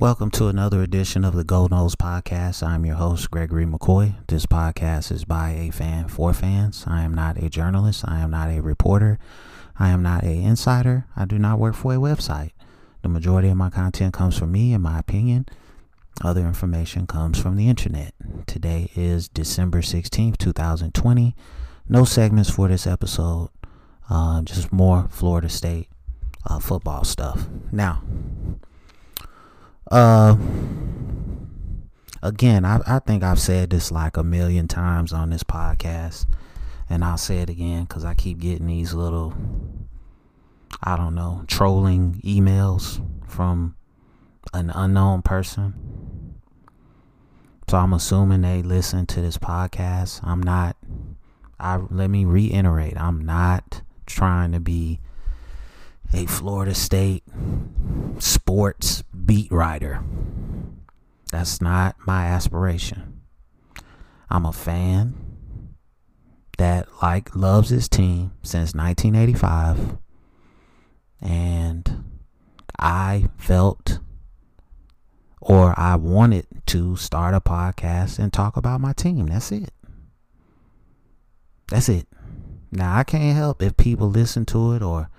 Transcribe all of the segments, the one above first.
Welcome to another edition of the Gold Nose Podcast. I'm your host, Gregory McCoy. This podcast is by a fan for fans. I am not a journalist. I am not a reporter. I am not a insider. I do not work for a website. The majority of my content comes from me, in my opinion. Other information comes from the internet. Today is December 16th, 2020. No segments for this episode, uh, just more Florida State uh, football stuff. Now, uh, again, I, I think I've said this like a million times on this podcast, and I'll say it again because I keep getting these little, I don't know, trolling emails from an unknown person. So I'm assuming they listen to this podcast. I'm not I let me reiterate, I'm not trying to be a Florida State sports beat writer. That's not my aspiration. I'm a fan that like loves his team since 1985 and I felt or I wanted to start a podcast and talk about my team. That's it. That's it. Now I can't help if people listen to it or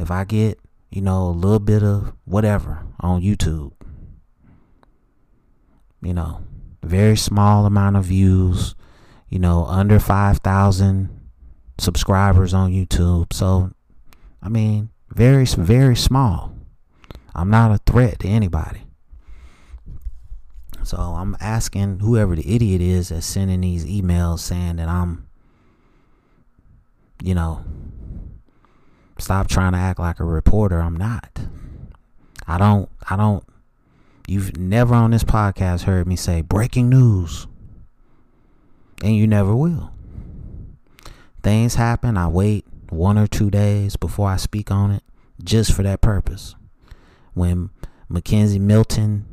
if I get, you know, a little bit of whatever on YouTube. You know, very small amount of views, you know, under 5,000 subscribers on YouTube. So, I mean, very, very small. I'm not a threat to anybody. So I'm asking whoever the idiot is that's sending these emails saying that I'm you know, stop trying to act like a reporter. I'm not. I don't, I don't, you've never on this podcast heard me say breaking news. And you never will. Things happen. I wait one or two days before I speak on it just for that purpose. When McKenzie Milton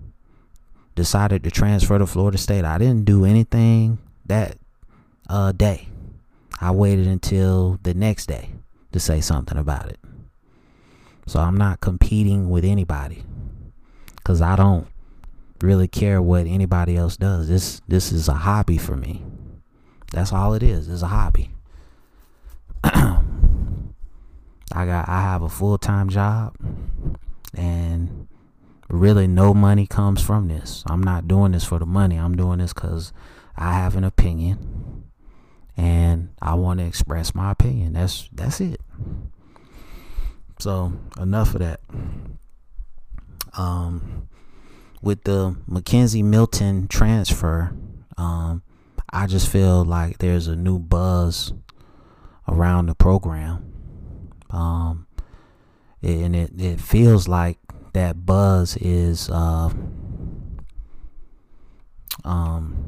decided to transfer to Florida State, I didn't do anything that uh, day. I waited until the next day to say something about it. So I'm not competing with anybody cuz I don't really care what anybody else does. This this is a hobby for me. That's all it is. It's a hobby. I got I have a full-time job and really no money comes from this. I'm not doing this for the money. I'm doing this cuz I have an opinion and I want to express my opinion. That's that's it. So enough of that. Um, with the McKenzie Milton transfer, um, I just feel like there's a new buzz around the program. Um, and it, it feels like that buzz is uh, um,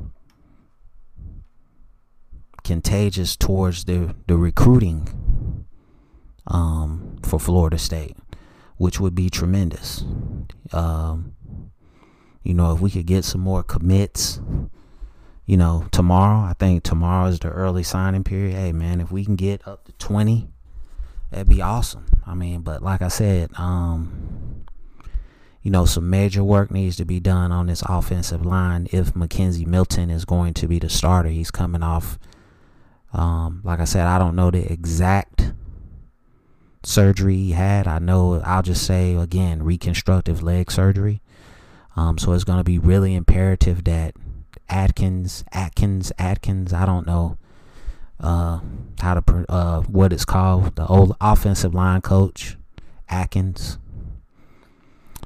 contagious towards the, the recruiting um, for Florida State, which would be tremendous. Um, you know, if we could get some more commits, you know, tomorrow, I think tomorrow is the early signing period. Hey, man, if we can get up to 20, that'd be awesome. I mean, but like I said, um, you know, some major work needs to be done on this offensive line if McKenzie Milton is going to be the starter. He's coming off um, like I said, I don't know the exact surgery he had. I know I'll just say again reconstructive leg surgery. Um, so it's going to be really imperative that Atkins, Atkins, Atkins. I don't know uh, how to uh, what it's called. The old offensive line coach, Atkins.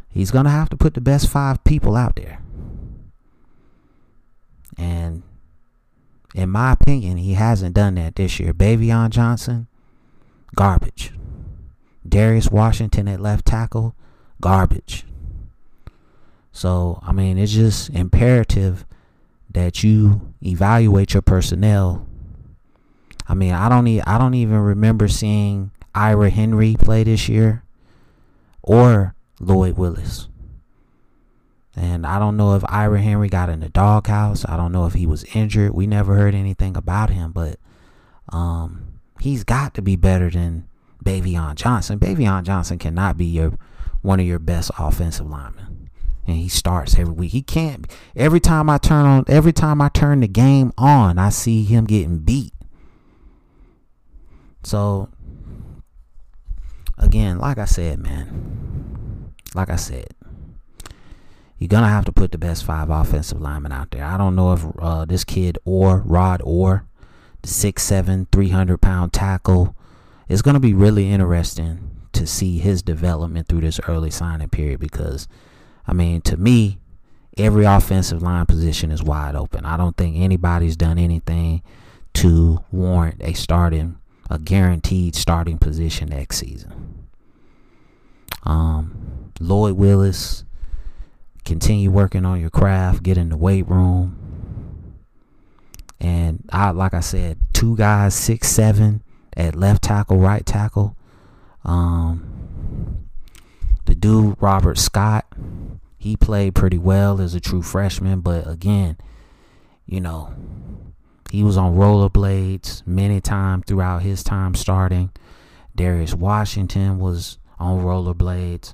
He's going to have to put the best five people out there. And in my opinion, he hasn't done that this year. Baveon Johnson, garbage. Darius Washington at left tackle, garbage. So, I mean, it's just imperative that you evaluate your personnel. I mean, I don't e- I don't even remember seeing Ira Henry play this year or Lloyd Willis. And I don't know if Ira Henry got in the doghouse. I don't know if he was injured. We never heard anything about him, but um, he's got to be better than Baveon Johnson. Baveon Johnson cannot be your one of your best offensive linemen. and he starts every week. He can't every time I turn on every time I turn the game on, I see him getting beat. So again, like I said, man. Like I said, you're gonna have to put the best five offensive linemen out there. I don't know if uh, this kid or Rod Orr the six seven, three hundred pound tackle. It's gonna be really interesting to see his development through this early signing period because I mean, to me, every offensive line position is wide open. I don't think anybody's done anything to warrant a starting, a guaranteed starting position next season. Um, Lloyd Willis, continue working on your craft, get in the weight room. And I, like I said, two guys, six seven at left tackle, right tackle. Um, the dude Robert Scott, he played pretty well as a true freshman, but again, you know, he was on rollerblades many times throughout his time starting. Darius Washington was on rollerblades.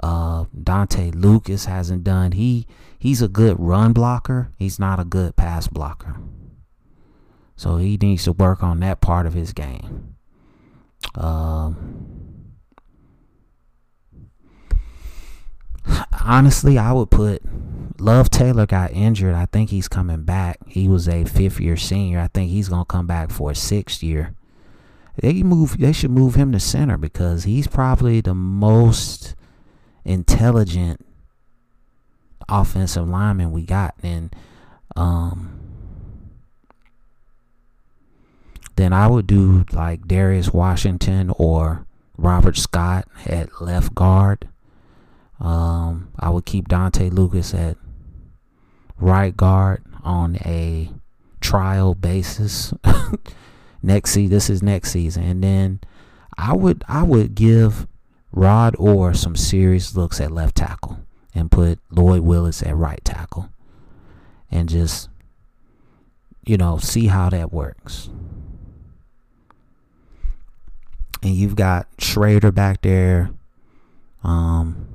Uh, Dante Lucas hasn't done. He he's a good run blocker. He's not a good pass blocker. So he needs to work on that part of his game. Um, honestly, I would put Love Taylor got injured. I think he's coming back. He was a fifth year senior. I think he's gonna come back for a sixth year. They move. They should move him to center because he's probably the most intelligent offensive lineman we got. And um, then I would do like Darius Washington or Robert Scott at left guard. Um, I would keep Dante Lucas at right guard on a trial basis. next season, this is next season, and then I would I would give Rod Orr some serious looks at left tackle and put Lloyd Willis at right tackle, and just you know see how that works. And you've got Schrader back there. Um,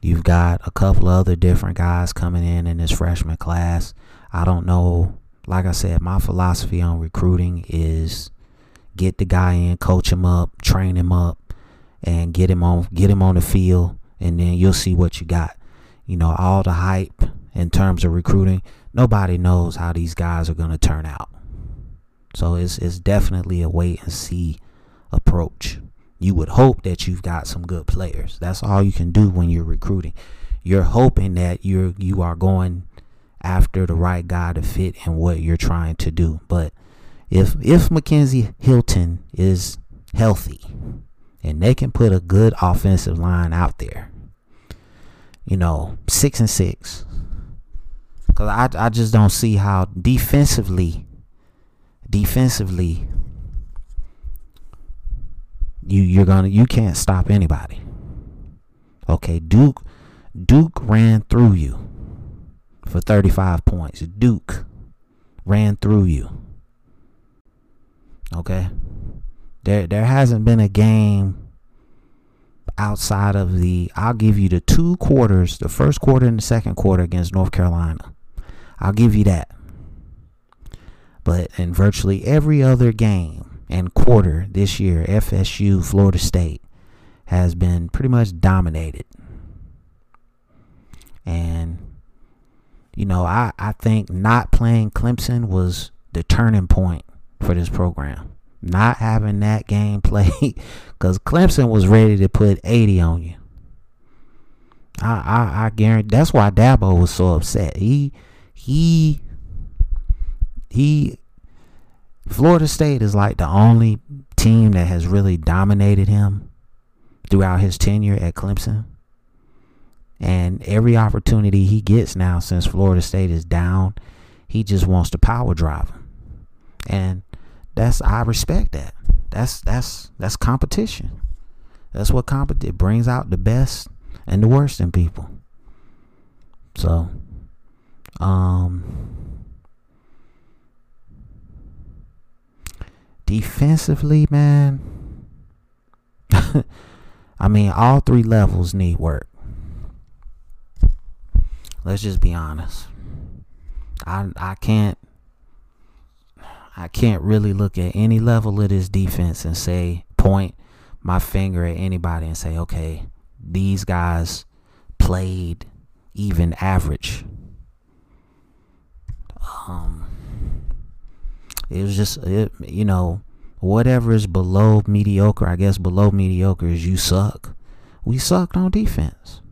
You've got a couple other different guys coming in in this freshman class. I don't know. Like I said, my philosophy on recruiting is get the guy in, coach him up, train him up, and get him on get him on the field, and then you'll see what you got. You know, all the hype in terms of recruiting, nobody knows how these guys are going to turn out. So it's it's definitely a wait and see approach you would hope that you've got some good players. That's all you can do when you're recruiting. You're hoping that you're you are going after the right guy to fit in what you're trying to do. But if if McKenzie Milton is healthy and they can put a good offensive line out there, you know, six and six. Cause I I just don't see how defensively defensively you you're gonna you can't stop anybody. Okay, Duke Duke ran through you for 35 points. Duke ran through you. Okay? There there hasn't been a game outside of the I'll give you the two quarters, the first quarter and the second quarter against North Carolina. I'll give you that. But in virtually every other game, and quarter this year, FSU, Florida State, has been pretty much dominated. And, you know, I, I think not playing Clemson was the turning point for this program. Not having that game played, because Clemson was ready to put 80 on you. I, I, I guarantee that's why Dabo was so upset. He, he, he Florida State is like the only team that has really dominated him throughout his tenure at Clemson. And every opportunity he gets now since Florida State is down, he just wants to power drive him. And that's I respect that. That's that's that's competition. That's what competition brings out the best and the worst in people. So um defensively, man, I mean, all three levels need work. Let's just be honest. I I can't I can't really look at any level of this defense and say point my finger at anybody and say, okay, these guys played even average. Um, it was just, it, you know, whatever is below mediocre, I guess below mediocre is you suck. We sucked on defense.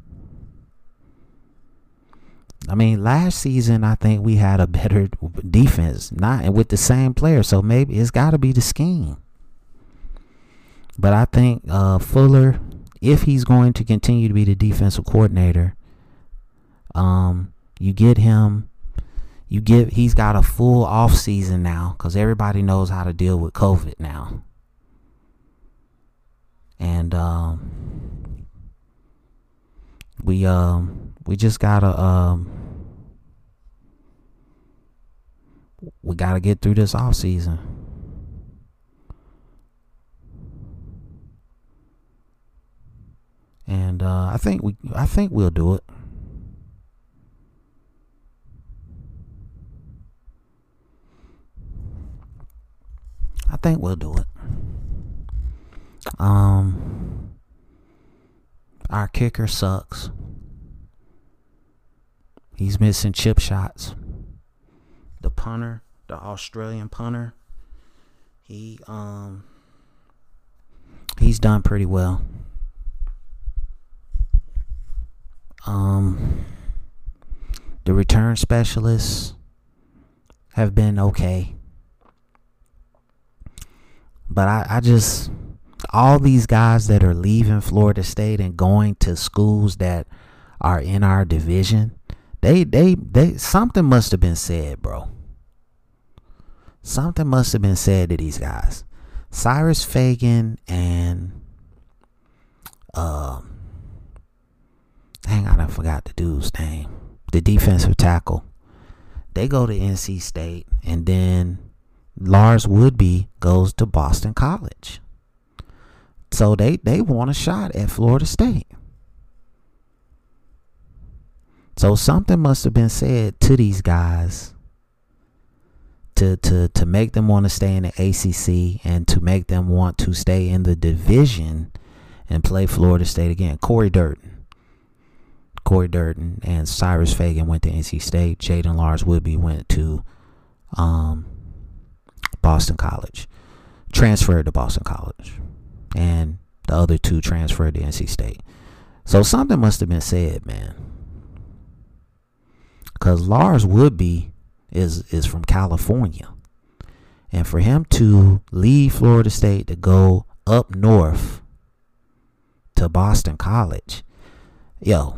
I mean, last season I think we had a better defense, not with the same player. So maybe it's got to be the scheme. But I think uh, Fuller, if he's going to continue to be the defensive coordinator, um, you get him. You get he's got a full off season now because everybody knows how to deal with COVID now. And um, we um we just gotta um we gotta get through this off season. And uh, I think we I think we'll do it. I think we'll do it. Um, our kicker sucks. He's missing chip shots. The punter, the Australian punter, he um he's done pretty well. Um the return specialists have been okay. But I, I just all these guys that are leaving Florida State and going to schools that are in our division, they they they something must have been said, bro. Something must have been said to these guys. Cyrus Fagan and um hang on, I forgot the dude's name. The defensive tackle. They go to NC State and then Lars Woodbey goes to Boston College. So they, they want a shot at Florida State. So something must have been said to these guys to to to make them want to stay in the ACC and to make them want to stay in the division and play Florida State again. Corey Durden, Corey Durden, and Cyrus Fagan went to NC State. Jaiden Lars Woodbey went to um, Boston College, transferred to Boston College, and the other two transferred to NC State. So something must have been said, man. Because Lars Woodbey is is from California, and for him to leave Florida State to go up north to Boston College, yo,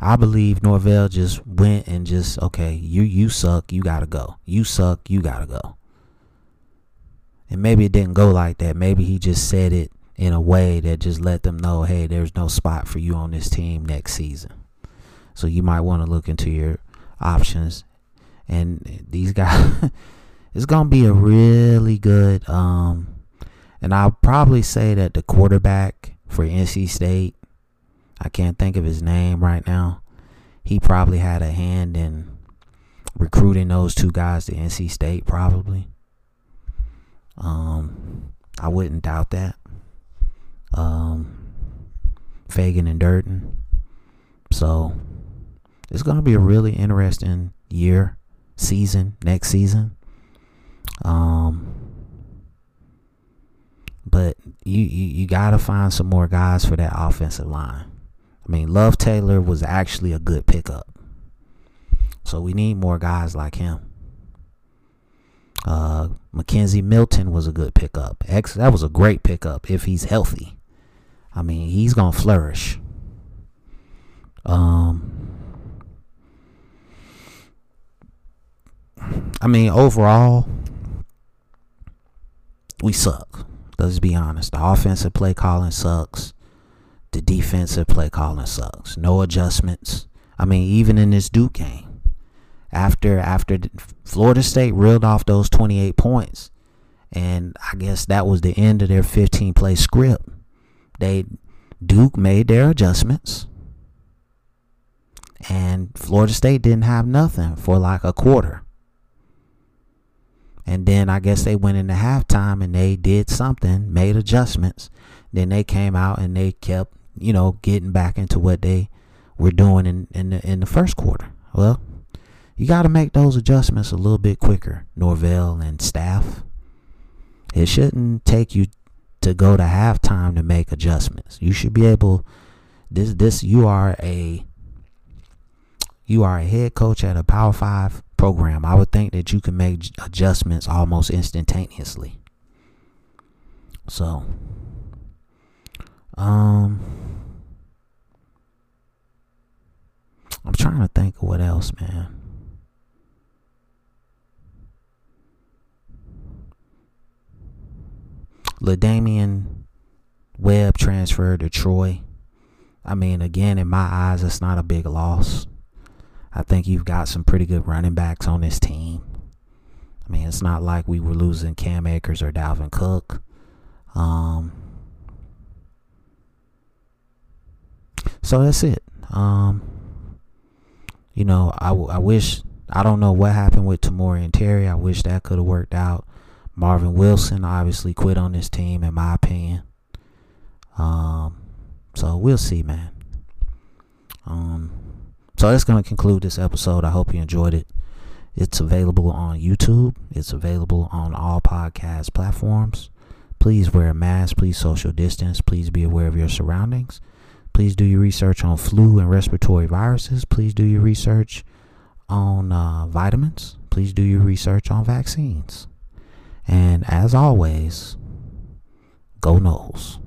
I believe Norvell just went and just okay, you you suck, you gotta go. You suck, you gotta go. And maybe it didn't go like that. Maybe he just said it in a way that just let them know, hey, there's no spot for you on this team next season. So you might want to look into your options. And these guys, it's gonna be a really good. Um, and I'll probably say that the quarterback for NC State, I can't think of his name right now. He probably had a hand in recruiting those two guys to NC State, probably. Um, I wouldn't doubt that. Um, Fagan and Durden. So it's going to be a really interesting year, season, next season. Um, but you, you, you got to find some more guys for that offensive line. I mean, Love Taylor was actually a good pickup. So we need more guys like him. Uh, McKenzie Milton was a good pickup. X, that was a great pickup if he's healthy. I mean, he's gonna flourish. Um, I mean, overall, we suck. Let's be honest. The offensive play calling sucks. The defensive play calling sucks. No adjustments. I mean, even in this Duke game, after after Florida State reeled off those 28 points, and I guess that was the end of their 15 play script. They Duke made their adjustments. And Florida State didn't have nothing for like a quarter. And then I guess they went into halftime and they did something, made adjustments. Then they came out and they kept, you know, getting back into what they were doing in in the, in the first quarter. Well, you got to make those adjustments a little bit quicker, Norvell and staff. It shouldn't take you to go to halftime to make adjustments. You should be able this this you are a you are a head coach at a Power 5 program. I would think that you can make adjustments almost instantaneously. So um I'm trying to think of what else, man. LaDamian Webb transferred to Troy. I mean, again, in my eyes, it's not a big loss. I think you've got some pretty good running backs on this team. I mean, it's not like we were losing Cam Akers or Dalvin Cook. Um, so that's it. Um, you know, I, I wish, I don't know what happened with Tamorrion Terry. I wish that could have worked out. Marvin Wilson obviously quit on this team, in my opinion. Um, so we'll see, man. Um, so that's going to conclude this episode. I hope you enjoyed it. It's available on YouTube. It's available on all podcast platforms. Please wear a mask. Please social distance. Please be aware of your surroundings. Please do your research on flu and respiratory viruses. Please do your research on uh, vitamins. Please do your research on vaccines. And as always, go Noles.